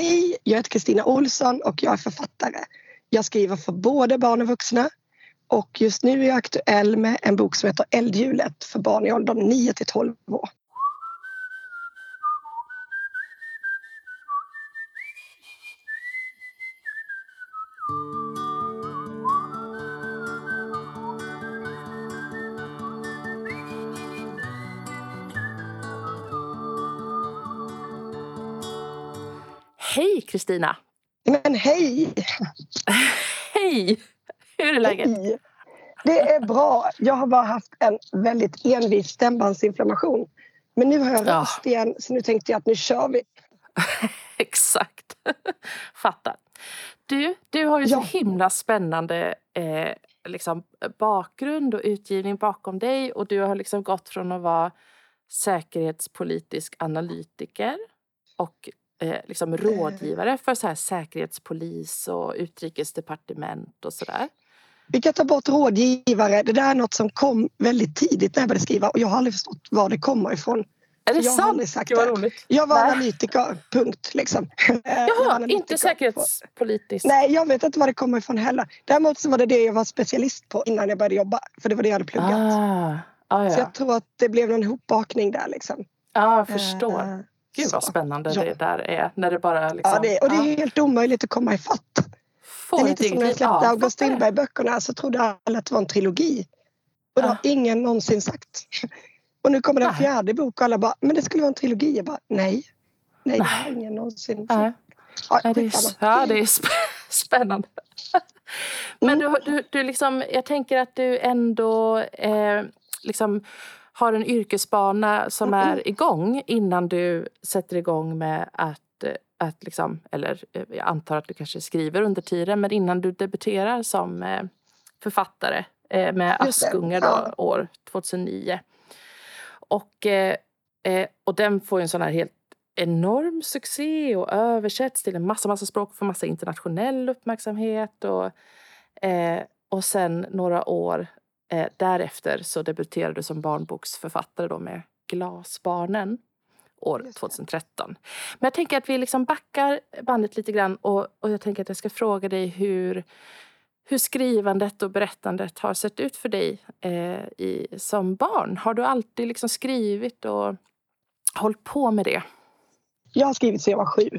Hej, jag heter Kristina Olsson och jag är författare. Jag skriver för både barn och vuxna och just nu är jag aktuell med en bok som heter Eldhjulet för barn i åldern 9 till 12 år. Kristina! Men hej! hej! Hur är läget? Hej. Det är bra. Jag har bara haft en väldigt envis stämbandsinflammation. Men nu har jag ja. igen så nu tänkte jag att nu kör vi. Exakt. Fattar. Du, du har ju ja. så himla spännande eh, liksom, bakgrund och utgivning bakom dig och du har liksom gått från att vara säkerhetspolitisk analytiker och eh, liksom rådgivare för så här säkerhetspolis och utrikesdepartement och sådär. Vi kan ta bort rådgivare. Det där är något som kom väldigt tidigt när jag började skriva och jag har aldrig förstått var det kommer ifrån. Är det jag sant? Har aldrig sagt det. Roligt. Jag var Nej. analytiker, punkt. Liksom. Jaha, inte säkerhetspolitiskt? Nej, jag vet inte var det kommer ifrån heller. Däremot så var det det jag var specialist på innan jag började jobba. För det var det jag hade pluggat. Ah. Ah, ja. Så jag tror att det blev någon hopbakning där liksom. Ja, jag förstår. Gud vad spännande ja. det där är. När det bara liksom, ja, det, och det är helt omöjligt att komma ifatt. Det är lite som när jag släppte ja, August Strindberg-böckerna så trodde alla att det var en trilogi. Och det har ingen någonsin sagt. Och nu kommer den fjärde bok och alla bara, men det skulle vara en trilogi. Jag bara, nej. Nej, det har ingen någonsin sagt. Ja, det är, ja, det är spännande. Men mm. du, du, du liksom, jag tänker att du ändå eh, liksom har en yrkesbana som är igång innan du sätter igång med att, att liksom, eller eh, jag antar att du kanske skriver under tiden, men innan du debuterar som eh, författare eh, med Askungar då, år 2009. Och, och den får en sån här helt enorm succé och översätts till en massa, massa språk och får massa internationell uppmärksamhet. Och, och sen några år Eh, därefter så debuterade du som barnboksförfattare då med Glasbarnen år 2013. Men jag tänker att vi liksom backar bandet lite grann och, och jag tänker att jag ska fråga dig hur, hur skrivandet och berättandet har sett ut för dig eh, i, som barn. Har du alltid liksom skrivit och hållit på med det? Jag har skrivit sedan jag var sju.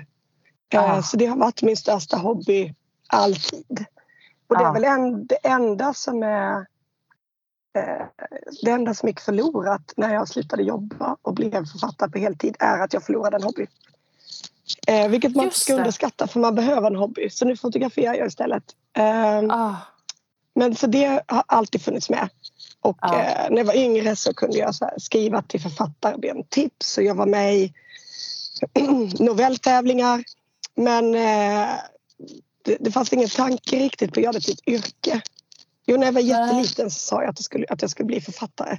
Ah. Så det har varit min största hobby alltid. Och det är ah. väl en, det enda som är Eh, det enda som gick förlorat när jag slutade jobba och blev författare på heltid är att jag förlorade en hobby. Eh, vilket man ska underskatta för man behöver en hobby. Så nu fotograferar jag istället. Eh, ah. Men så det har alltid funnits med. Och ah. eh, när jag var yngre så kunde jag så skriva till författare, tips och jag var med i novelltävlingar. Men eh, det, det fanns ingen tanke riktigt på att göra det till ett yrke. Jo, när jag var jätteliten så sa jag att jag skulle, att jag skulle bli författare.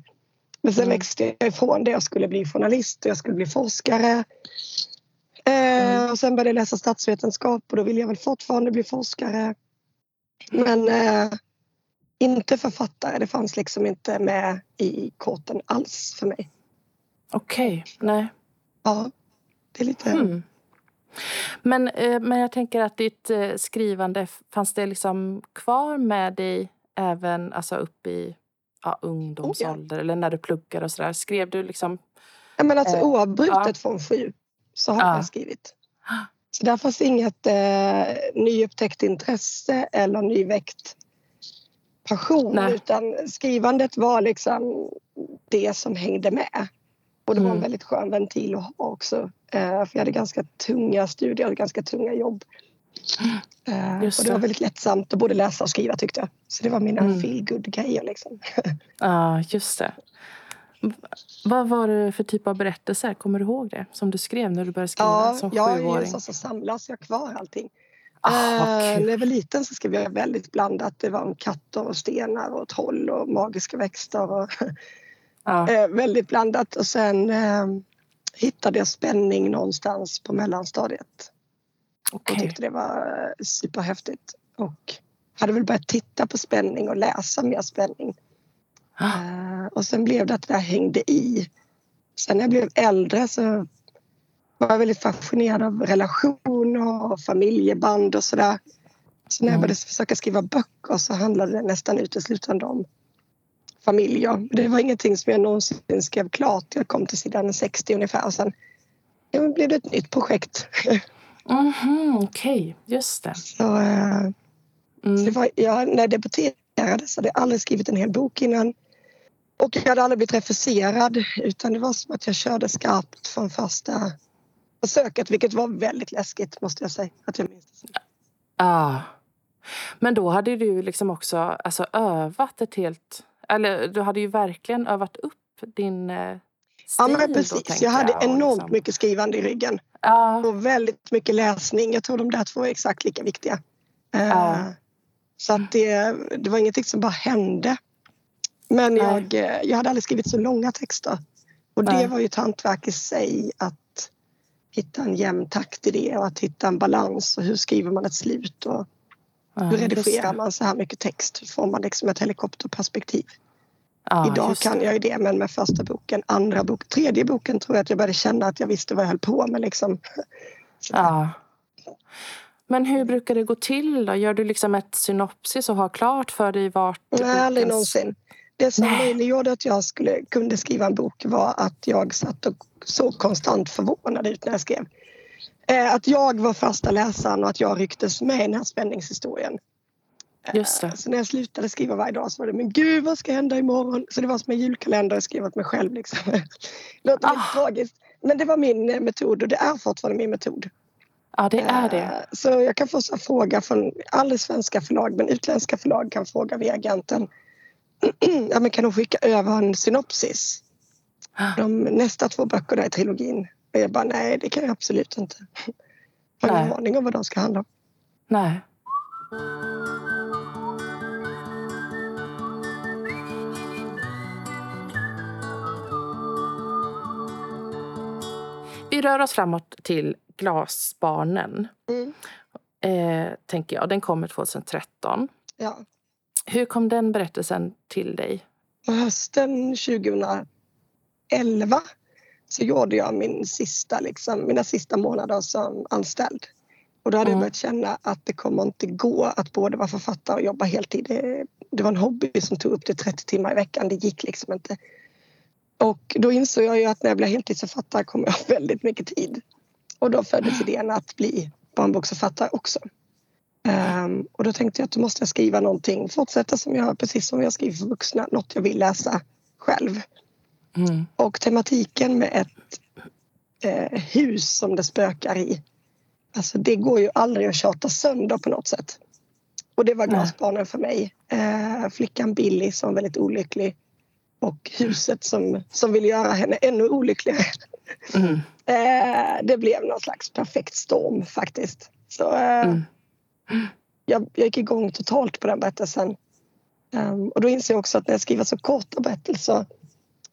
Men sen mm. växte jag ifrån det. Jag skulle bli journalist och jag skulle bli forskare. Eh, mm. och sen började jag läsa statsvetenskap och då ville jag väl fortfarande bli forskare. Men eh, inte författare. Det fanns liksom inte med i korten alls för mig. Okej, okay. nej. Ja, det är lite... Hmm. Men, eh, men jag tänker att ditt eh, skrivande, fanns det liksom kvar med dig även alltså upp i ja, ungdomsålder oh, eller när du pluggar och sådär? Skrev du liksom? Ja, men alltså, eh, oavbrutet ja. från sju så har ja. jag skrivit. Så där fanns inget eh, nyupptäckt intresse eller nyväckt passion Nej. utan skrivandet var liksom det som hängde med. Och det var en mm. väldigt skön ventil att ha också. Eh, för jag hade ganska tunga studier och ganska tunga jobb. Uh, och det var väldigt lättsamt att både läsa och skriva tyckte jag. Så det var mina mm. feel grejer liksom. Ja, ah, just det. Vad var det för typ av berättelser? Kommer du ihåg det? Som du skrev när du började skriva ja, som ja, sjuåring? Ja, så samlar så jag kvar allting. Ah, uh, när jag var liten så skrev jag väldigt blandat. Det var om katter och stenar och troll och magiska växter. Och ah. väldigt blandat. Och sen uh, hittade jag spänning någonstans på mellanstadiet. Okay. Och tyckte det var superhäftigt. Och hade väl börjat titta på spänning och läsa mer spänning. Ah. Uh, och sen blev det att det där hängde i. Sen när jag blev äldre så var väldigt fascinerad av relationer och familjeband och sådär. Så när jag mm. började försöka skriva böcker så handlade det nästan uteslutande om familjer. Det var ingenting som jag någonsin skrev klart. Jag kom till sidan 60 ungefär och sen ja, blev det ett nytt projekt. Mm, Okej, okay. just det. Så, äh, mm. så det var, jag, när jag debuterade så hade jag aldrig skrivit en hel bok innan. Och jag hade aldrig blivit refuserad utan det var som att jag körde skarpt från första försöket vilket var väldigt läskigt måste jag säga. Att jag minns det. Ah. Men då hade du liksom också alltså, övat ett helt... Eller du hade ju verkligen övat upp din eh, stil. Ja men precis. Då, jag hade jag, enormt liksom... mycket skrivande i ryggen. Ah. Och väldigt mycket läsning. Jag tror de där två är exakt lika viktiga. Ah. Uh, så att det, det var ingenting som bara hände. Men jag, eh, jag hade aldrig skrivit så långa texter. Och det var ju ett hantverk i sig att hitta en jämn takt i det och att hitta en balans och hur skriver man ett slut och ja, hur redigerar man så här mycket text? Hur får man liksom ett helikopterperspektiv? Ja, Idag kan jag ju det men med första boken, andra boken, tredje boken tror jag att jag började känna att jag visste vad jag höll på med liksom. Ja. Men hur brukar det gå till då? Gör du liksom ett synopsis och har klart för dig vart? Nej, aldrig någonsin. Det som möjliggjorde att jag skulle, kunde skriva en bok var att jag satt och såg konstant förvånad ut när jag skrev. Eh, att jag var första läsaren och att jag rycktes med i den här spänningshistorien. Eh, Just det. Så när jag slutade skriva varje dag så var det men gud vad ska hända imorgon? Så det var som en julkalender jag skrev åt mig själv. Liksom. Låter ah. lite tragiskt. Men det var min eh, metod och det är fortfarande min metod. Ja, det är det. Så jag kan få fråga från, aldrig svenska förlag, men utländska förlag kan fråga via agenten ja, men kan de skicka över en synopsis? De nästa två böckerna i trilogin. Och jag bara, nej det kan jag absolut inte. Jag har ingen aning om vad de ska handla om. Nej. Vi rör oss framåt till Glasbarnen. Mm. Eh, tänker jag. Den kommer 2013. Ja. Hur kom den berättelsen till dig? På hösten 2011 så gjorde jag min sista, liksom, mina sista månader som anställd. Och då hade mm. jag börjat känna att det kommer inte gå att både vara författare och jobba heltid. Det, det var en hobby som tog upp till 30 timmar i veckan. Det gick liksom inte. Och då insåg jag ju att när jag blir heltidsförfattare kommer jag ha väldigt mycket tid. Och då föddes idén att bli barnboksförfattare också. Um, och då tänkte jag att då måste jag skriva någonting, fortsätta som jag, precis som jag skriver för vuxna, något jag vill läsa själv. Mm. Och tematiken med ett eh, hus som det spökar i, alltså det går ju aldrig att tjata sönder på något sätt. Och det var glasbarnen för mig. Eh, flickan Billy som var väldigt olycklig och huset som, som vill göra henne ännu olyckligare. Mm. eh, det blev någon slags perfekt storm faktiskt. Så, eh, mm jag, jag gick igång totalt på den berättelsen. Um, och då inser jag också att när jag skriver så korta berättelser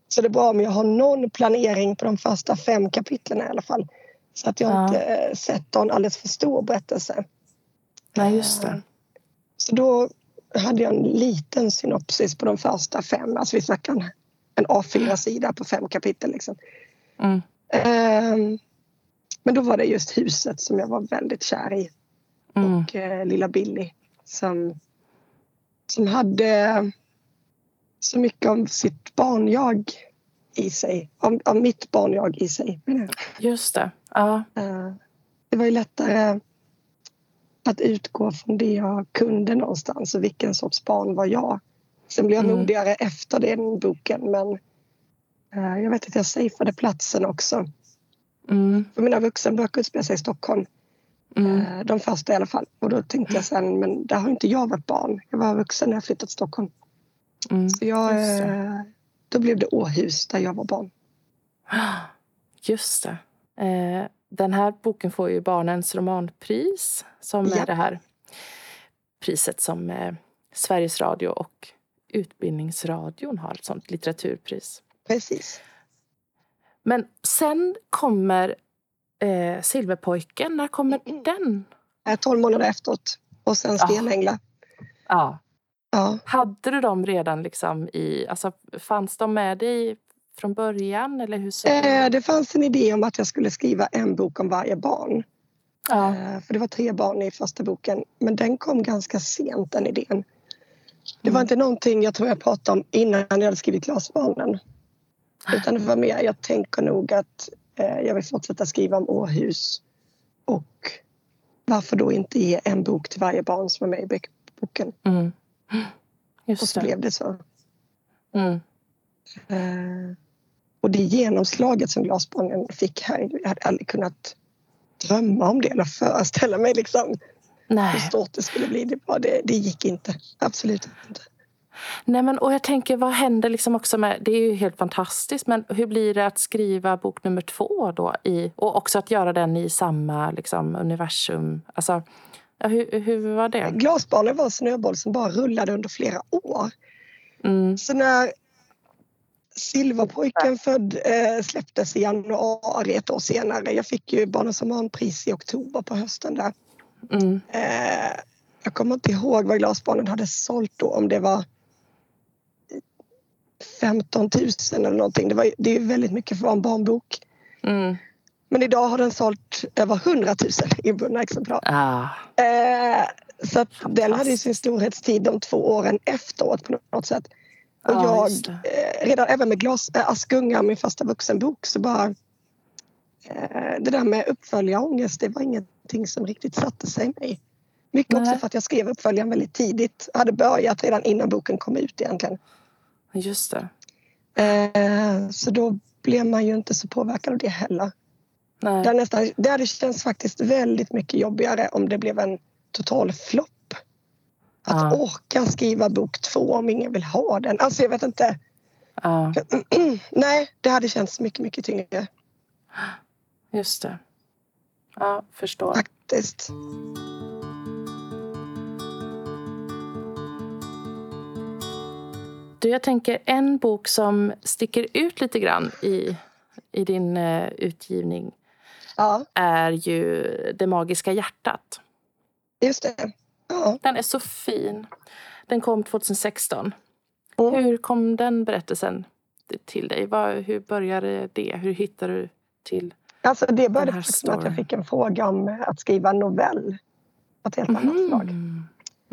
så är det bra om jag har någon planering på de första fem kapitlen i alla fall. Så att jag ja. inte äh, sätter en alldeles för stor berättelse. Nej, just det. Uh, så då hade jag en liten synopsis på de första fem. Alltså vi snackar en, en A4-sida på fem kapitel. Liksom. Mm. Uh, men då var det just huset som jag var väldigt kär i mm. och eh, lilla Billy som, som hade så mycket av sitt barnjag i sig. Av, av mitt barnjag i sig. Just det. Ja. Uh, det var ju lättare att utgå från det jag kunde någonstans och vilken sorts barn var jag. Sen blev jag mm. modigare efter den boken men uh, jag vet att jag safeade platsen också. Mm. För mina vuxenböcker utspelar sig i Stockholm. Mm. Eh, de första i alla fall. Och då tänkte jag sen, men där har inte jag varit barn. Jag var vuxen när jag flyttade till Stockholm. Mm. Så jag, eh, då blev det Åhus där jag var barn. Just det. Eh, den här boken får ju Barnens romanpris som ja. är det här priset som Sveriges Radio och Utbildningsradion har, ett sånt litteraturpris. Precis. Men sen kommer eh, Silverpojken, när kommer mm. den? Tolv månader efteråt. Och sen Stenänglar. Ja. ja. Hade du dem redan liksom i... Alltså, fanns de med dig från början? Eller hur så eh, det fanns en idé om att jag skulle skriva en bok om varje barn. Ja. Eh, för det var tre barn i första boken. Men den kom ganska sent, den idén. Det var mm. inte någonting jag tror jag pratade om innan jag hade skrivit Glasbarnen. Utan det var mer, jag tänker nog att eh, jag vill fortsätta skriva om Åhus. Och varför då inte ge en bok till varje barn som är med i boken? Mm. Just och så det. blev det så. Mm. Och det genomslaget som Glasbarnen fick här, jag hade aldrig kunnat drömma om det eller föreställa mig liksom Nej. hur stort det skulle bli. Det, bara, det, det gick inte. Absolut inte. Nej, men, och jag tänker, vad händer liksom också med... Det är ju helt fantastiskt, men hur blir det att skriva bok nummer två då? I, och också att göra den i samma liksom, universum. Alltså, hur, hur var det? Glasbarnen var en snöboll som bara rullade under flera år. Mm. Så när Silverpojken född äh, släpptes i januari ett år senare. Jag fick ju Barnens romanpris i oktober på hösten där. Mm. Äh, jag kommer inte ihåg vad Glasbarnen hade sålt då, om det var 15 000 eller någonting. Det, var, det är väldigt mycket för en barnbok. Mm. Men idag har den sålt över 100 000 inbundna exemplar. Ah. Eh, så den hade ju sin storhetstid de två åren efteråt på något sätt. Och ah, jag, eh, redan även med glas, äh, Askunga, min första vuxenbok, så bara... Eh, det där med uppföljarångest, det var ingenting som riktigt satte sig i mig. Mycket Nej. också för att jag skrev uppföljaren väldigt tidigt. Jag hade börjat redan innan boken kom ut egentligen. Just det. Eh, så då blev man ju inte så påverkad av det heller. Nej. Det, nästan, det hade känts faktiskt väldigt mycket jobbigare om det blev en total flopp. Att ja. orka skriva bok två om ingen vill ha den. Alltså jag vet inte. Ja. Nej, det hade känts mycket, mycket tyngre. Just det. Ja, förstår. Faktiskt. Du, jag tänker en bok som sticker ut lite grann i, i din uh, utgivning ja. är ju Det magiska hjärtat. Just det. Ja. Den är så fin. Den kom 2016. Mm. Hur kom den berättelsen till dig? hur började det? Hur hittade du till alltså Det började med att jag fick en fråga om att skriva en novell. På ett helt mm. annat slag.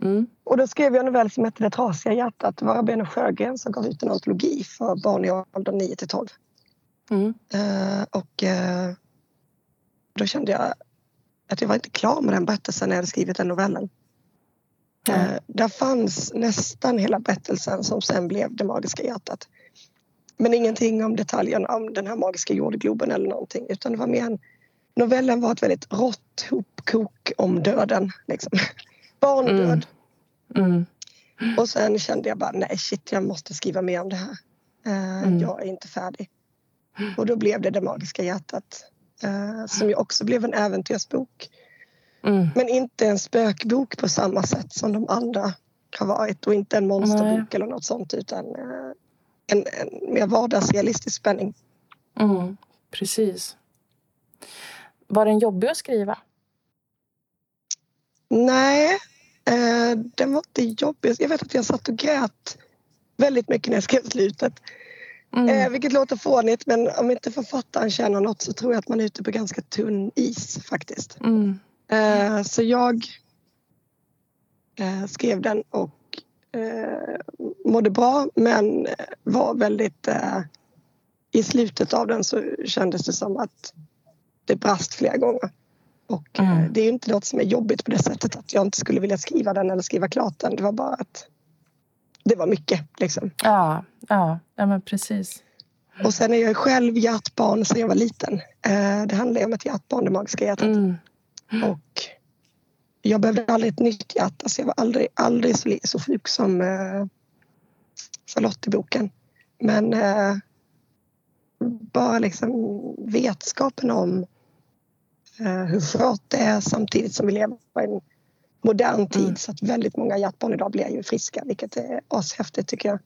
Mm. Och då skrev jag en novell som hette Det trasiga hjärtat. Det var Benny Sjögren som gav ut en antologi för barn i åldern 9 till 12. Mm. Uh, och uh, då kände jag att jag var inte klar med den berättelsen när jag hade skrivit den novellen. Mm. Uh, där fanns nästan hela berättelsen som sen blev Det magiska hjärtat. Men ingenting om detaljerna om den här magiska jordgloben eller någonting utan det var mer en Novellen var ett väldigt rått hopkok om döden. Liksom. Barndöd. Mm. Mm. Och sen kände jag bara, nej shit, jag måste skriva mer om det här. Uh, mm. Jag är inte färdig. Och då blev det Det magiska hjärtat. Uh, som ju också blev en äventyrsbok. Mm. Men inte en spökbok på samma sätt som de andra har varit. Och inte en monsterbok nej. eller något sånt utan uh, en, en mer vardagsrealistisk spänning. Mm, precis. Var den jobbig att skriva? Nej, Eh, den var inte jobbig. Jag vet att jag satt och grät väldigt mycket när jag skrev slutet. Mm. Eh, vilket låter fånigt men om inte författaren känner något så tror jag att man är ute på ganska tunn is faktiskt. Mm. Eh, så jag eh, skrev den och eh, mådde bra men var väldigt... Eh, I slutet av den så kändes det som att det brast flera gånger. Och eh, mm. det är ju inte något som är jobbigt på det sättet att jag inte skulle vilja skriva den eller skriva klart den. Det var bara att det var mycket. Liksom. Ja, ja, ja men precis. Och sen är jag själv hjärtbarn sedan jag var liten. Eh, det handlar om ett hjärtbarn, det magiska hjärtat. Mm. Och jag behövde aldrig ett nytt hjärta så jag var aldrig, aldrig så, så sjuk som eh, Charlotte i boken. Men bara liksom vetskapen om Eh, hur skört det är samtidigt som vi lever i en modern tid mm. så att väldigt många hjärtbarn idag blir ju friska vilket är ashäftigt tycker jag.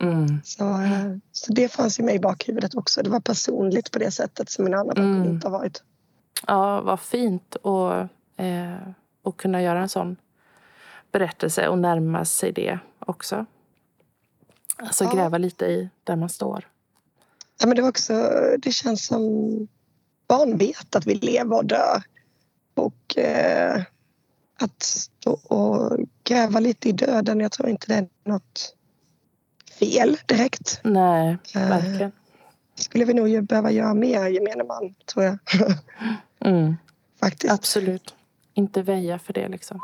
Mm. Så, eh, så det fanns ju med i bakhuvudet också. Det var personligt på det sättet som mina andra böcker mm. inte har varit. Ja, vad fint att eh, och kunna göra en sån berättelse och närma sig det också. Alltså ja. gräva lite i där man står. ja, men det, var också, det känns som barn vet att vi lever och dör. Och eh, att stå och gräva lite i döden, jag tror inte det är något fel direkt. Nej, eh, verkligen. Eh, skulle vi nog behöva göra mer gemene man, tror jag. Mm. Faktiskt. Absolut. Inte väja för det liksom.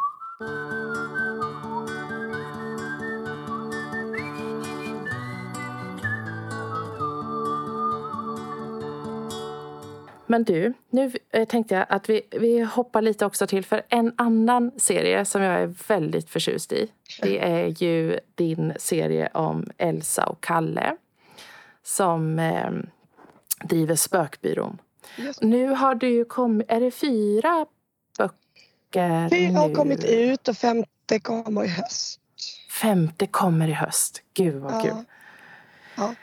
Men du, nu eh, tänkte jag att vi, vi hoppar lite också till för en annan serie som jag är väldigt förtjust i. Det är ju din serie om Elsa och Kalle som eh, driver Spökbyrån. Just. Nu har du ju kommit, är det fyra böcker Fyra har kommit ut och femte kommer i höst. Femte kommer i höst. Gud vad ja. kul. Ja.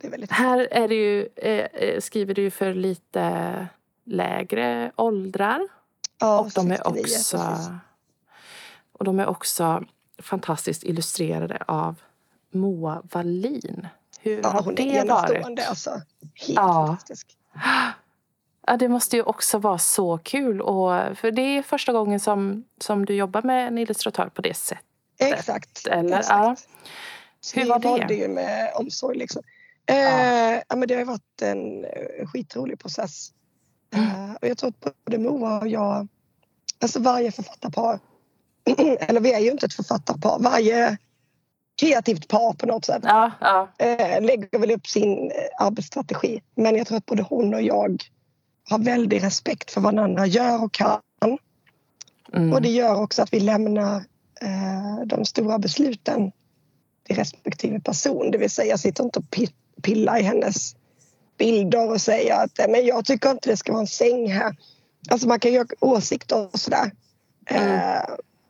Är väldigt... Här är det ju, eh, eh, skriver du för lite lägre åldrar. Ja, och de är också Och de är också fantastiskt illustrerade av Moa Wallin. Hur ja, har hon det är varit? alltså. Helt ja. fantastisk. Ja, det måste ju också vara så kul. Och, för det är första gången som, som du jobbar med en illustratör på det sättet. Exakt. Eller? Exakt. Ja. Hur var det? det ju med omsorg. Liksom. Eh, ja. men det har varit en eh, skitrolig process. Mm. Eh, och jag tror att både Moa och jag, alltså varje författarpar, eller vi är ju inte ett författarpar, varje kreativt par på något sätt ja, ja. Eh, lägger väl upp sin eh, arbetsstrategi. Men jag tror att både hon och jag har väldig respekt för vad den andra gör och kan. Mm. Och det gör också att vi lämnar eh, de stora besluten till respektive person. Det vill säga jag sitter inte och pilla i hennes bilder och säga att men jag tycker inte det ska vara en säng här. Alltså man kan ju ha åsikter och sådär. Mm. Eh,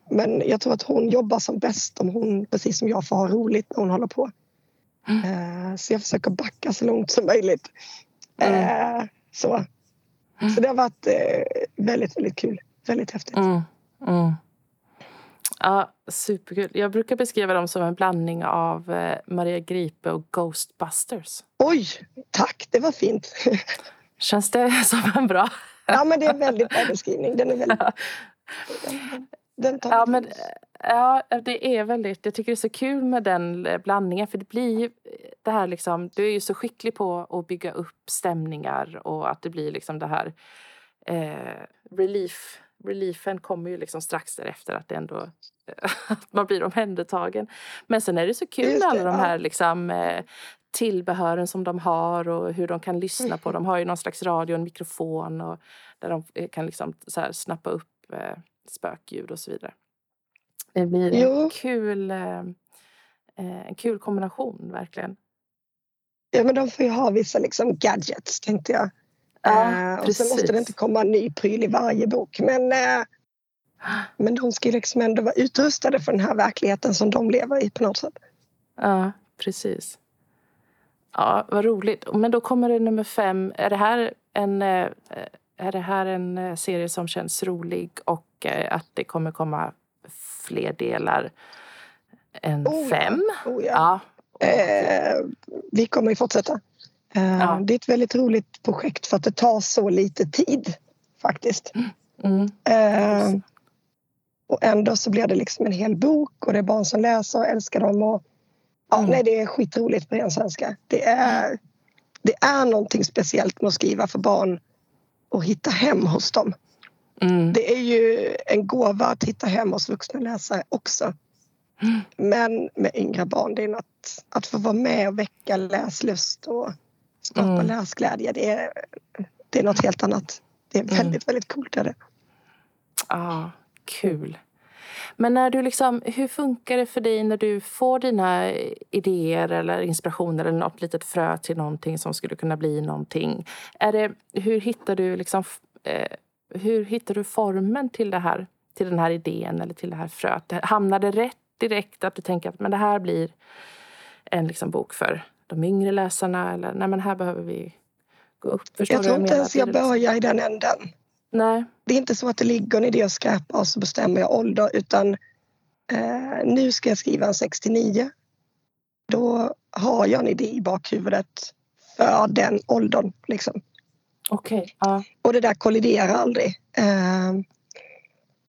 men jag tror att hon jobbar som bäst om hon, precis som jag, får ha roligt när hon håller på. Mm. Eh, så jag försöker backa så långt som möjligt. Mm. Eh, så. Mm. så det har varit eh, väldigt, väldigt kul. Väldigt häftigt. Mm. Mm. Ja, superkul. Jag brukar beskriva dem som en blandning av eh, Maria Gripe och Ghostbusters. Oj, tack. Det var fint. Känns det som en bra... ja, men det är en väldigt bra beskrivning. Den är väldigt... Den, den tar ja, men, ja, det är väldigt... Jag tycker det är så kul med den eh, blandningen. För det blir ju det här liksom... Du är ju så skicklig på att bygga upp stämningar och att det blir liksom det här eh, relief reliefen kommer ju liksom strax därefter att det ändå att man blir omhändertagen. Men sen är det så kul med alla de här liksom, eh, tillbehören som de har och hur de kan lyssna på. De har ju någon slags radio och en mikrofon och där de eh, kan liksom så snappa upp eh, spökljud och så vidare. Det blir en kul, eh, en kul kombination verkligen. Ja men de får ju ha vissa liksom gadgets tänkte jag. Ja, uh, och sen måste det inte komma en ny pryl i varje bok. Men, uh, men de ska liksom ändå vara utrustade för den här verkligheten som de lever i på något sätt. Ja, precis. Ja, vad roligt. Men då kommer det nummer fem. Är det här en, eh, är det här en serie som känns rolig och att det kommer komma fler delar än oh, fem? Oh, ja. ja. Eh, vi kommer ju fortsätta. Eh, ja. Det är ett väldigt roligt projekt för att det tar så lite tid faktiskt. Mm. Mm. och ändå så blir det liksom en hel bok och det är barn som läser och älskar dem. Och, ja, mm. nej, det är skitroligt på ren svenska. Det är, det är någonting speciellt med att skriva för barn och hitta hem hos dem. Mm. Det är ju en gåva att hitta hem hos vuxna läsare också. Mm. Men med yngre barn, det är något att få vara med och väcka läslust och skapa mm. läsglädje. Det är, det är något helt annat. Det är mm. väldigt, väldigt coolt. Är det. Ah, kul. Men när du liksom, hur funkar det för dig när du får dina idéer eller inspirationer eller något litet frö till någonting som skulle kunna bli någonting? Är det, hur hittar du liksom, eh, hur hittar du formen till det här, till den här idén eller till det här fröet? Hamnar det rätt direkt att du tänker att men det här blir en liksom bok för de yngre läsarna? Eller nej, men här behöver vi gå upp. Förstår jag tror inte ens jag börjar i den änden. Nej. Det är inte så att det ligger en idé och skräpar och så bestämmer jag ålder utan eh, nu ska jag skriva en 69. Då har jag en idé i bakhuvudet för den åldern. Liksom. Okay. Ja. Och det där kolliderar aldrig. Eh,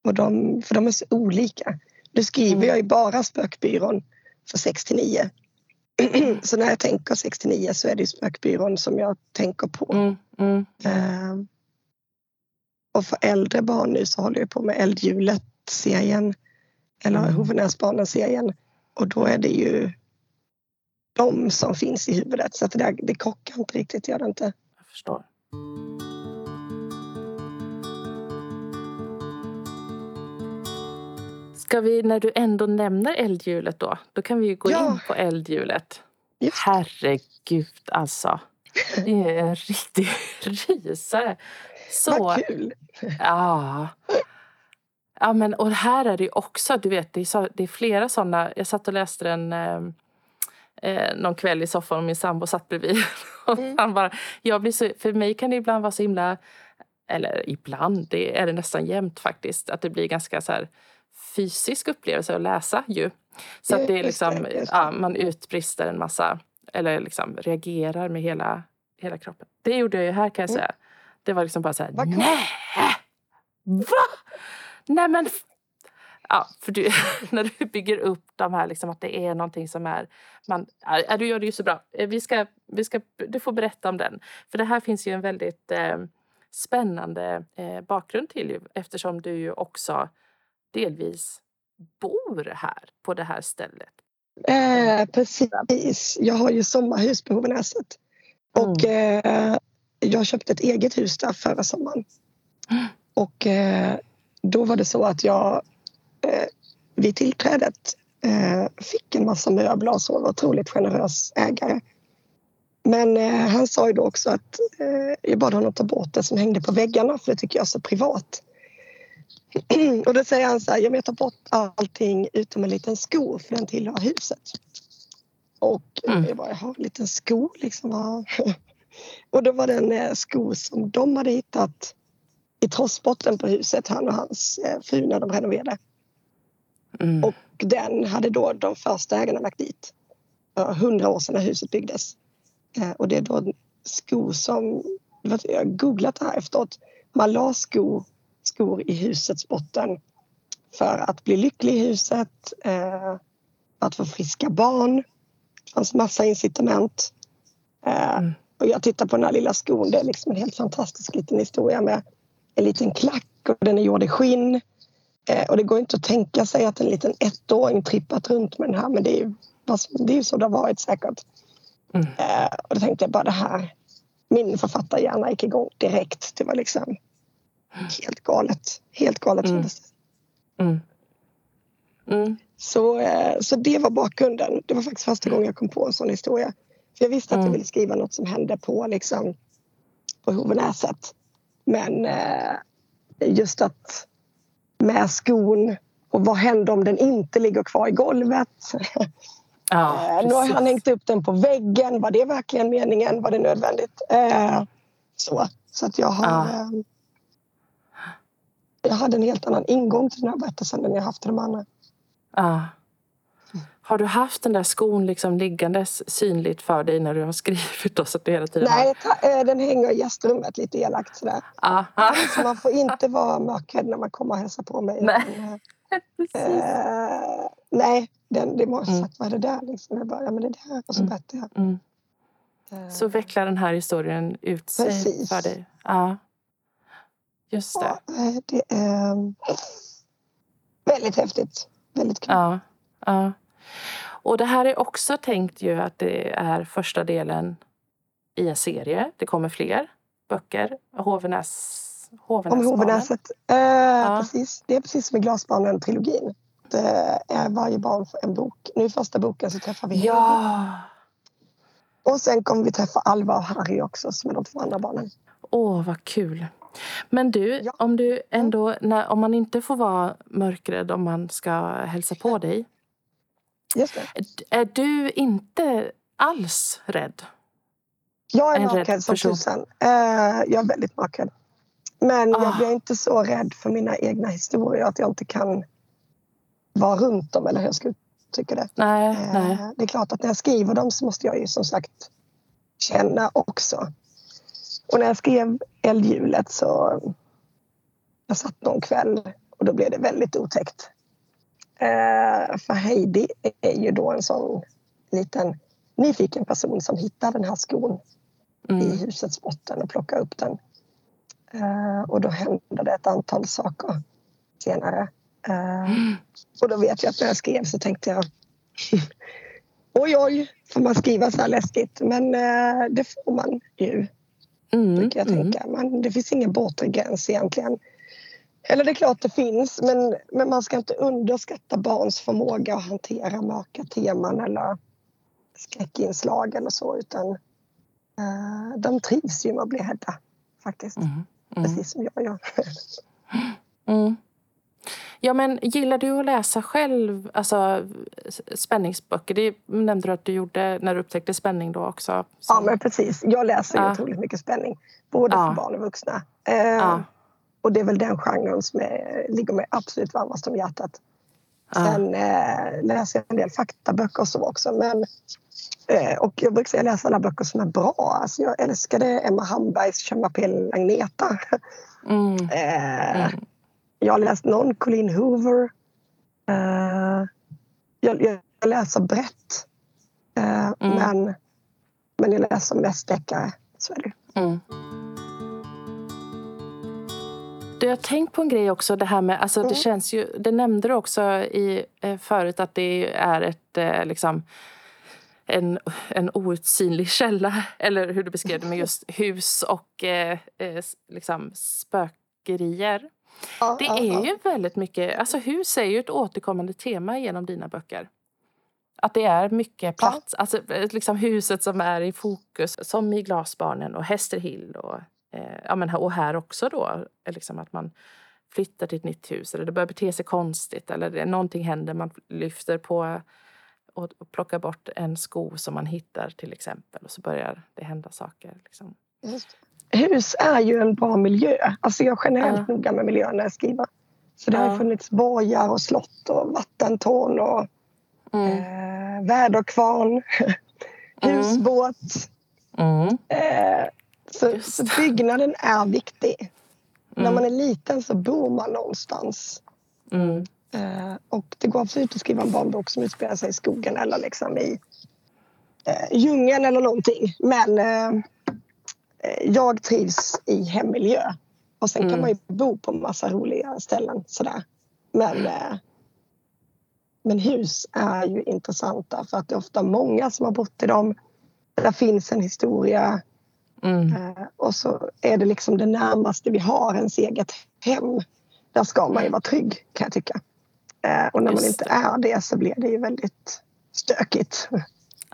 och de, för de är så olika. Nu skriver mm. jag ju bara Spökbyrån för 69. så när jag tänker 69 så är det Spökbyrån som jag tänker på. Mm. Mm. Eh, och för äldre barn nu så håller jag på med Eldhjulet-serien. Eller mm. Hovenäsbarnen-serien. Och då är det ju de som finns i huvudet. Så att det, där, det krockar inte riktigt, gör det inte. Jag förstår. Ska vi, när du ändå nämner eldhjulet då, då kan vi ju gå ja. in på eldhjulet. Just. Herregud alltså. Det är en riktig rysare. Så, Vad kul! Ja. Ja, men och här är det också, du vet, det är, så, det är flera sådana. Jag satt och läste den eh, någon kväll i soffan och min sambo satt bredvid. Mm. han bara, jag blir så, för mig kan det ibland vara så himla, eller ibland, det är det nästan jämt faktiskt, att det blir ganska så här fysisk upplevelse att läsa ju. Så att det är liksom, ja, man utbrister en massa, eller liksom reagerar med hela, hela kroppen. Det gjorde jag ju här kan jag mm. säga. Det var liksom bara så här, nej! Va? Nej men... Ja, för du, när du bygger upp de här, liksom, att det är någonting som är... Man, ja, du gör det ju så bra. Eh, vi ska, vi ska, du får berätta om den. För det här finns ju en väldigt eh, spännande eh, bakgrund till ju, eftersom du ju också delvis bor här, på det här stället. Eh, precis. Jag har ju sommarhus på Hovenäset. Och mm. eh, jag köpte ett eget hus där förra sommaren. Mm. Och eh, då var det så att jag eh, vid tillträdet eh, fick en massa möbler och så. var otroligt generös ägare. Men eh, han sa ju då också att eh, jag bad honom ta bort det som hängde på väggarna för det tycker jag är så privat. och då säger han så här, jag tar bort allting utom en liten sko för den tillhör huset. Och mm. jag bara, jaha, en liten sko liksom. och då var det en eh, sko som de hade hittat i trossbotten på huset, han och hans eh, fru när de renoverade. Mm. Och den hade då de första ägarna lagt dit. Hundra år sedan när huset byggdes. Eh, och det är då en sko som, jag har googlat det här efteråt, man la sko, skor i husets botten för att bli lycklig i huset, eh, att få friska barn. Det fanns massa incitament. Mm. Och jag tittar på den här lilla skon, det är liksom en helt fantastisk liten historia med en liten klack och den är gjord i skinn. Eh, och det går inte att tänka sig att en liten ettåring trippat runt med den här men det är ju, det är ju så det har varit säkert. Mm. Eh, och då tänkte jag bara det här, min författarhjärna gick igång direkt. Det var liksom helt galet. Helt galet mm. Mm. Mm. Så, eh, så det var bakgrunden. Det var faktiskt första gången jag kom på en sån historia. För jag visste att jag mm. ville skriva något som hände på, liksom, på Hovenäset. Men just att med skon och vad händer om den inte ligger kvar i golvet? Ja, eh, nu har han hängt upp den på väggen. Var det verkligen meningen? Var det nödvändigt? Eh, så. så att jag har... Ja. Eh, jag hade en helt annan ingång till den här berättelsen än jag haft till de andra. Ja. Har du haft den där skon liksom liggandes synligt för dig när du har skrivit? Då, så att du hela tiden Nej, har... den hänger i gästrummet lite elakt sådär. Aha. Så man får inte vara mörkrädd när man kommer och hälsar på mig. Nej, äh, nej den, det måste mm. sagt, vad är det där? Liksom. Jag bara, ja men det där. Och så mm. berättar jag. Mm. Så vecklar den här historien ut sig Precis. för dig? Ja. Just det. Ja, det är väldigt häftigt. Väldigt kul. Ja. ja. Och det här är också tänkt ju att det är första delen i en serie. Det kommer fler böcker. Hovenäs, Hovenäsbarnen. Om Hovenäset. Eh, ja. precis. Det är precis som i Glasbarnen-trilogin. Det är varje barn får en bok. Nu i första boken så träffar vi Ja! Och sen kommer vi träffa Alva och Harry också som är de två andra barnen. Åh, vad kul! Men du, ja. om du ändå, när, om man inte får vara mörkrädd om man ska hälsa på dig. Är du inte alls rädd? Jag är mörkrädd som tusan. Uh, jag är väldigt mörkrädd. Men ah. jag blir inte så rädd för mina egna historier att jag inte kan vara runt dem eller hur jag ska uttrycka det. Nej, uh, nej. Det är klart att när jag skriver dem så måste jag ju som sagt känna också. Och när jag skrev Eldhjulet så jag satt någon kväll och då blev det väldigt otäckt. Eh, för Heidi är ju då en sån liten nyfiken person som hittar den här skon mm. i husets botten och plockar upp den. Eh, och då händer det ett antal saker senare. Eh, mm. Och då vet jag att när jag skrev så tänkte jag oj oj, får man skriva så här läskigt? Men det får man ju. Mm. Brukar jag tänka. Mm. Men det finns ingen bortre gräns egentligen. Eller det är klart det finns men, men man ska inte underskatta barns förmåga att hantera mörka teman eller skräckinslag eller så utan uh, de trivs ju med att bli rädda faktiskt. Mm. Mm. Precis som jag gör. mm. Ja, men gillar du att läsa själv, alltså spänningsböcker? Det nämnde du att du gjorde när du upptäckte spänning då också. Så. Ja, men precis. Jag läser ja. otroligt mycket spänning, både ja. för barn och vuxna. Eh, ja. Och det är väl den genren som är, ligger mig absolut varmast om hjärtat. Sen eh, läser jag en del faktaböcker och så också. Men, eh, och jag brukar säga läsa alla böcker som är bra. Alltså jag älskade Emma Hambergs Chamapel Agneta. Mm. eh, mm. Jag har läst någon Colleen Hoover. Eh, jag, jag, läser brett. Eh, mm. men, men jag läser mest deckare. Så är det. Du har tänkt på en grej också, det här med, alltså mm. det känns ju, det nämnde du också i, eh, förut att det är ett eh, liksom en, en outsinlig källa, eller hur du beskrev det med just hus och eh, liksom spökerier. Ja, det är ja, ju väldigt mycket, alltså hus är ju ett återkommande tema genom dina böcker. Att det är mycket plats, alltså liksom huset som är i fokus, som i Glasbarnen och Hästerhill och ja, men, och här också då, liksom att man flyttar till ett nytt hus eller det börjar bete sig konstigt eller någonting händer, man lyfter på och, och plockar bort en sko som man hittar till exempel och så börjar det hända saker. Liksom. Hus är ju en bra miljö. Alltså jag är generellt ja. noga med miljön när jag skriver. Så det ja. har funnits borgar och slott och vattentorn och mm. eh, väderkvarn, mm. husbåt. Mm. Eh, så, så, byggnaden är viktig. Mm. När man är liten så bor man någonstans. Mm. Eh, och det går absolut att skriva en barnbok som utspelar sig i skogen eller liksom i eh, djungeln eller någonting. Men eh, jag trivs i hemmiljö. Och sen mm. kan man ju bo på massa roliga ställen sådär. Men, eh, men hus är ju intressanta för att det är ofta många som har bott i dem. Där finns en historia. Mm. Eh, och så är det liksom det närmaste vi har ens eget hem. Där ska man ju vara trygg kan jag tycka. Eh, och när man inte är det så blir det ju väldigt stökigt.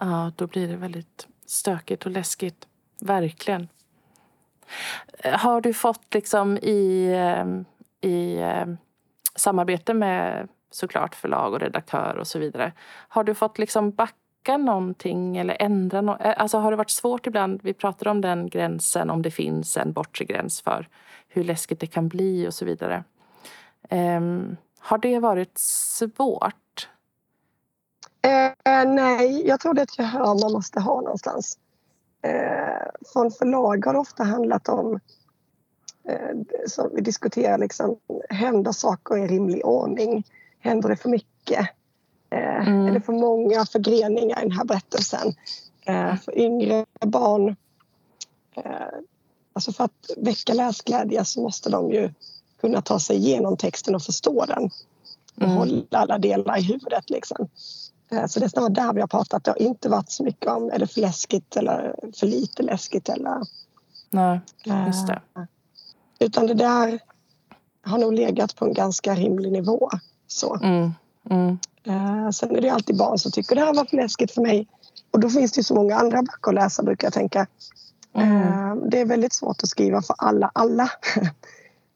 Ja, då blir det väldigt stökigt och läskigt. Verkligen. Eh, har du fått liksom i, i samarbete med såklart förlag och redaktör och så vidare. Har du fått liksom backa öka någonting eller ändra no eh, alltså Har det varit svårt ibland? Vi pratar om den gränsen, om det finns en bortre gräns för hur läskigt det kan bli och så vidare. Um, har det varit svårt? Eh, nej, jag tror det är ett gehör man måste ha någonstans. Eh, från förlag har det ofta handlat om eh, som vi diskuterar, liksom, händer saker i rimlig ordning? Händer det för mycket? Eh, mm. Det för många förgreningar i den här berättelsen? Eh, för yngre barn, eh, alltså för att väcka läsglädje så måste de ju kunna ta sig igenom texten och förstå den och mm. hålla alla delar i huvudet. Liksom. Så det är snarare där vi har pratat. Det har inte varit så mycket om är det för läskigt eller för lite läskigt. Eller, Nej, just det. Utan det där har nog legat på en ganska rimlig nivå. Så. Mm. Mm. Uh, sen är det alltid barn som tycker det här var för läskigt för mig. Och då finns det så många andra böcker att läsa brukar jag tänka. Mm. Uh, det är väldigt svårt att skriva för alla, alla.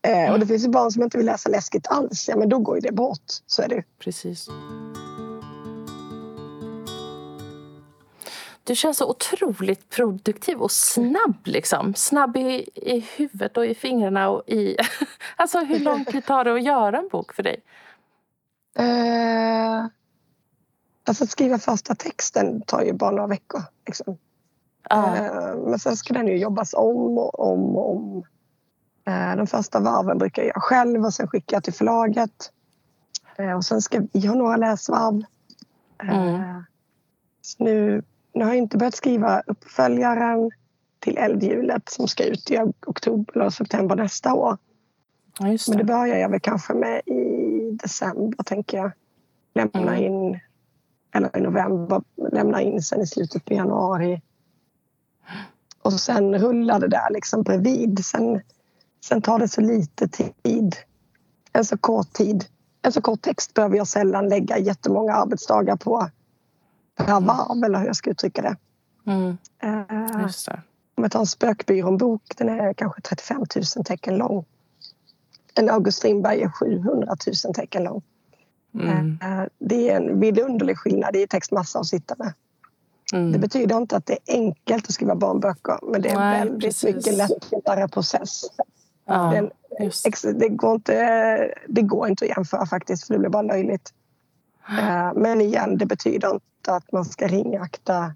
mm. Och det finns ju barn som inte vill läsa läskigt alls. Ja, men då går ju det bort. Så är det. Precis. Du känns så otroligt produktiv och snabb. Liksom. Snabb i, i huvudet och i fingrarna. Och i... alltså, hur lång tid tar det att göra en bok för dig? Eh, alltså att skriva första texten tar ju bara några veckor. Liksom. Uh. Men sen ska den ju jobbas om och om och om. De första varven brukar jag göra själv och sen skickar jag till förlaget. Och sen ska vi ha några läsvarv. Mm. Så nu, nu har jag inte börjat skriva uppföljaren till Eldhjulet som ska ut i oktober eller september nästa år. Ja, det. Men det börjar jag väl kanske med i december, tänker jag. Lämna mm. in, eller i november, lämna in sen i slutet på januari. Och sen rullar det där liksom bredvid. Sen, sen tar det så lite tid. En så kort tid. En så kort text behöver jag sällan lägga jättemånga arbetsdagar på per varv, eller hur jag ska uttrycka det. Mm. Uh. Om jag tar en spökbyrån-bok, den är kanske 35 000 tecken lång. En August Strindberg är 700 000 tecken lång. Mm. Eh, det är en vidunderlig skillnad i textmassa att sitta med. Mm. Det betyder inte att det är enkelt att skriva barnböcker men det är en Nej, väldigt precis. mycket lättare process. Ja, en, det, går inte, det går inte att jämföra faktiskt för det blir bara löjligt. Eh, men igen, det betyder inte att man ska ringakta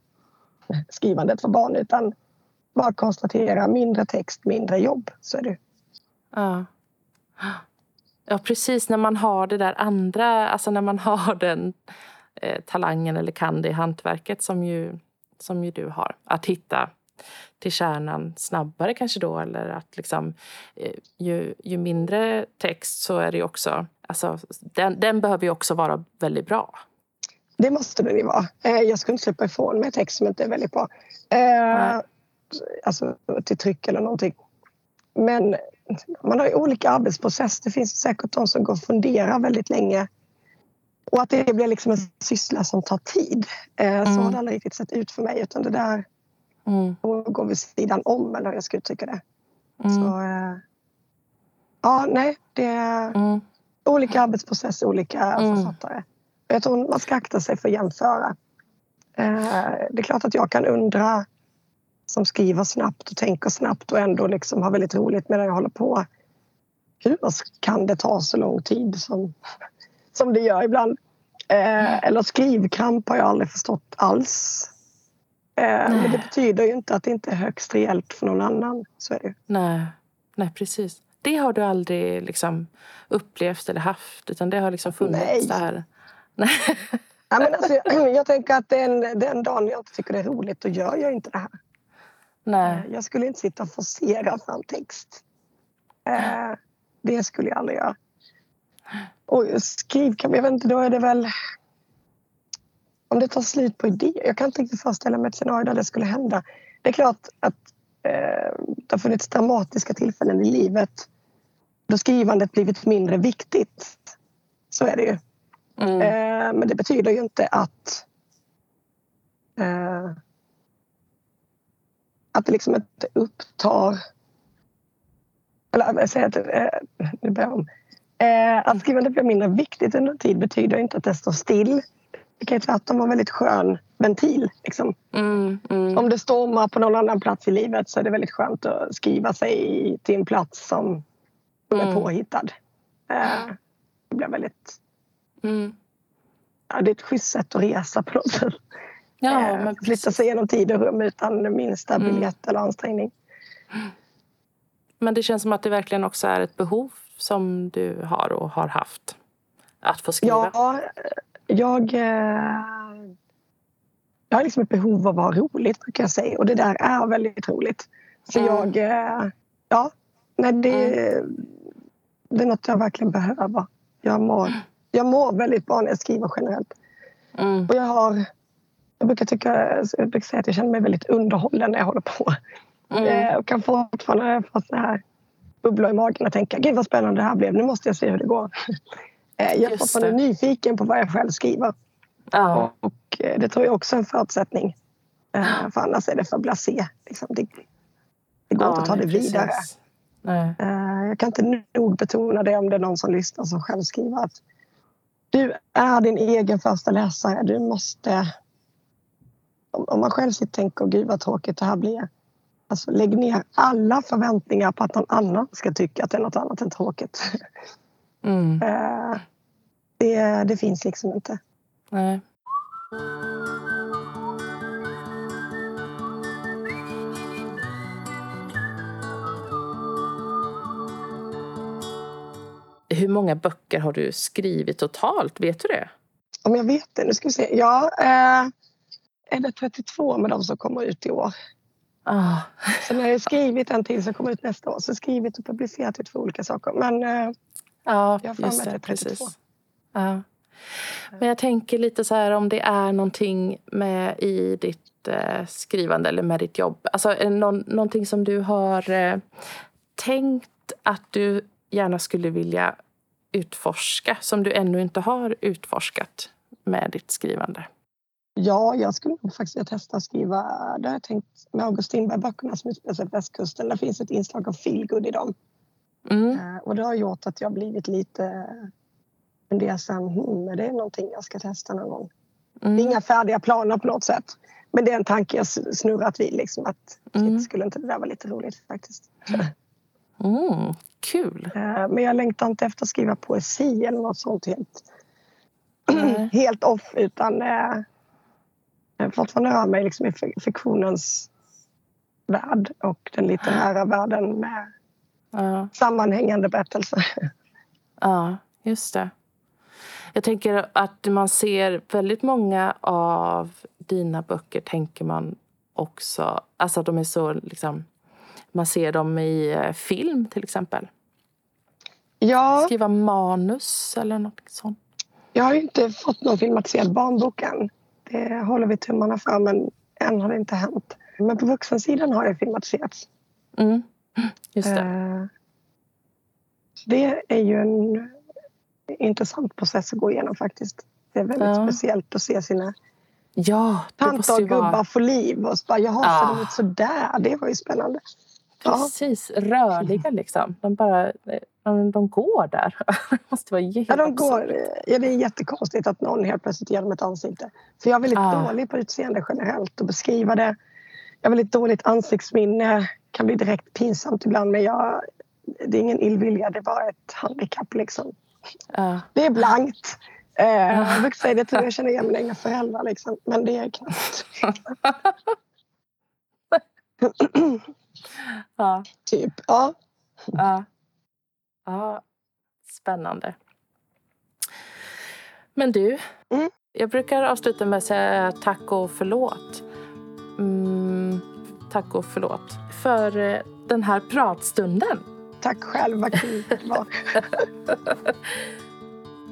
skrivandet för barn utan bara konstatera mindre text, mindre jobb. Så är det. Ja. Ja, precis när man har det där andra, alltså när man har den eh, talangen eller kan det hantverket som ju, som ju du har. Att hitta till kärnan snabbare kanske då eller att liksom eh, ju, ju mindre text så är det också, alltså den, den behöver ju också vara väldigt bra. Det måste den ju vara. Eh, jag skulle inte släppa ifrån mig text som inte är väldigt bra. Eh, alltså till tryck eller någonting. Men man har ju olika arbetsprocess. Det finns säkert de som går och funderar väldigt länge. Och att det blir liksom en syssla som tar tid. Mm. Så har mm. det aldrig riktigt sett ut för mig. Utan det där mm. går vid sidan om, eller hur jag ska uttrycka det. Mm. Så, eh, ja, nej, det är mm. olika arbetsprocesser, olika mm. författare. Jag tror man ska akta sig för att jämföra. Eh, det är klart att jag kan undra som skriver snabbt och tänker snabbt och ändå liksom har väldigt roligt medan jag håller på. Hur kan det ta så lång tid som, som det gör ibland? Eh, eller skrivkramp har jag aldrig förstått alls. Eh, men det betyder ju inte att det inte är högst reellt för någon annan. Så är det. Nej. Nej, precis. Det har du aldrig liksom upplevt eller haft utan det har liksom funnits Nej. där? Nej. Ja, men alltså, jag tänker att den, den dagen jag inte tycker det är roligt då gör jag inte det här. Nej. Eh, jag skulle inte sitta och forcera fram text. Eh, det skulle jag aldrig göra. Och skrivkamp, jag vet inte, då är det väl... Om det tar slut på idéer. Jag kan inte riktigt föreställa mig ett scenario där det skulle hända. Det är klart att eh, det har funnits dramatiska tillfällen i livet då skrivandet blivit mindre viktigt. Så är det ju. Mm. Eh, men det betyder ju inte att eh, att det liksom inte upptar... Eller jag säger att... Eh, nu börjar om. Eh, att skrivandet blir mindre viktigt under tid betyder inte att det står still. Det kan ju tvärtom vara en väldigt skön ventil. Liksom. Mm, mm. Om det stormar på någon annan plats i livet så är det väldigt skönt att skriva sig till en plats som mm. är påhittad. Eh, det blir väldigt... Mm. Ja, det är ett schysst sätt att resa på något sätt. Ja, eh, men flytta sig genom tid och rum utan minsta mm. biljett eller ansträngning. Men det känns som att det verkligen också är ett behov som du har och har haft att få skriva. Ja, jag, eh, jag har liksom ett behov av att ha roligt brukar jag säga och det där är väldigt roligt. Så mm. jag, eh, ja, nej, det, mm. det är något jag verkligen behöver. Jag mår, jag mår väldigt bra när jag skriver generellt. Mm. Och jag har jag brukar, tycka, jag brukar säga att jag känner mig väldigt underhållen när jag håller på. Mm. Eh, och kan fortfarande få så här bubblor i magen och tänka gud vad spännande det här blev, nu måste jag se hur det går. Eh, jag är fortfarande nyfiken på vad jag själv skriver. Ja. Och eh, det tror jag också är en förutsättning. För annars är det för blasé. Liksom. Det, det går ja, inte att ta det vidare. Nej. Jag kan inte nog betona det om det är någon som lyssnar som själv skriver att du är din egen första läsare. Du måste om, om man själv sitter och tänker, gud vad tråkigt det här blir. Alltså lägg ner alla förväntningar på att någon annan ska tycka att det är något annat än tråkigt. Mm. Eh, det, det finns liksom inte. Nej. Hur många böcker har du skrivit totalt? Vet du det? Om jag vet det? Nu ska vi se. Ja, eh, det 32 med de som kommer ut i år? Ah. Sen har jag skrivit en till som kommer ut nästa år. Så skrivit och publicerat är två olika saker. Men eh, ja, jag har just det, 32. Precis. Ja. Men jag tänker lite så här om det är någonting med i ditt eh, skrivande eller med ditt jobb. Alltså någon, någonting som du har eh, tänkt att du gärna skulle vilja utforska som du ännu inte har utforskat med ditt skrivande? Ja, jag skulle faktiskt vilja testa att skriva, det har jag tänkt med August Strindberg-böckerna som utspelar sig på västkusten. Det finns ett inslag av feelgood i dem. Mm. Eh, och det har gjort att jag blivit lite fundersam. Hmm, det är någonting jag ska testa någon gång. Mm. Det är inga färdiga planer på något sätt. Men det är en tanke jag snurrat vid. Liksom, att mm. skulle inte det där vara lite roligt faktiskt. Mm, kul! Eh, men jag längtar inte efter att skriva poesi eller något sånt helt, mm. helt off. Utan eh, fortfarande rör mig liksom i fiktionens värld och den litterära världen med ja. sammanhängande berättelser. Ja, just det. Jag tänker att man ser väldigt många av dina böcker, tänker man också. Alltså de är så liksom... Man ser dem i eh, film till exempel. Ja. Skriva manus eller något sånt. Jag har inte fått någon filmatiserad barnbok än. Det håller vi tummarna för, men än har det inte hänt. Men på vuxensidan har det filmatiserats. Mm. Just det. Uh, det är ju en intressant process att gå igenom faktiskt. Det är väldigt ja. speciellt att se sina ja, tanter och gubbar vara... få liv. Och så bara, jaha, ja. ser de ut sådär? Det var ju spännande. Precis, ja. rörliga liksom. De bara de går där. det måste vara ja, de går, ja, det är jättekonstigt att någon helt plötsligt ger dem ett ansikte. För jag är väldigt ah. dålig på utseende generellt och beskriva det. Jag har väldigt dåligt ansiktsminne. kan bli direkt pinsamt ibland men jag, det är ingen illvilja, det är bara ett handikapp liksom. Ah. Det är blankt. Eh, jag brukar säga det till jag känner igen mina egna föräldrar liksom. Men det är knappt. ja. Typ, ja. ja. Ja, spännande. Men du, mm. jag brukar avsluta med att säga tack och förlåt. Mm, tack och förlåt för eh, den här pratstunden. Tack själv, vad kul det var.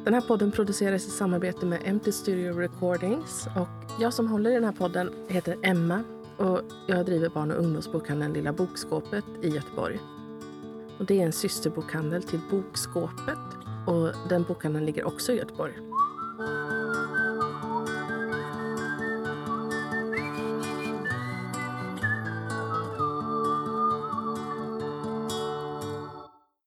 Den här podden produceras i samarbete med Empty Studio Recordings. Och jag som håller i den här podden heter Emma och jag driver barn och ungdomsbokhandeln Lilla Bokskåpet i Göteborg. Och det är en systerbokhandel till Bokskåpet och den bokhandeln ligger också i Göteborg.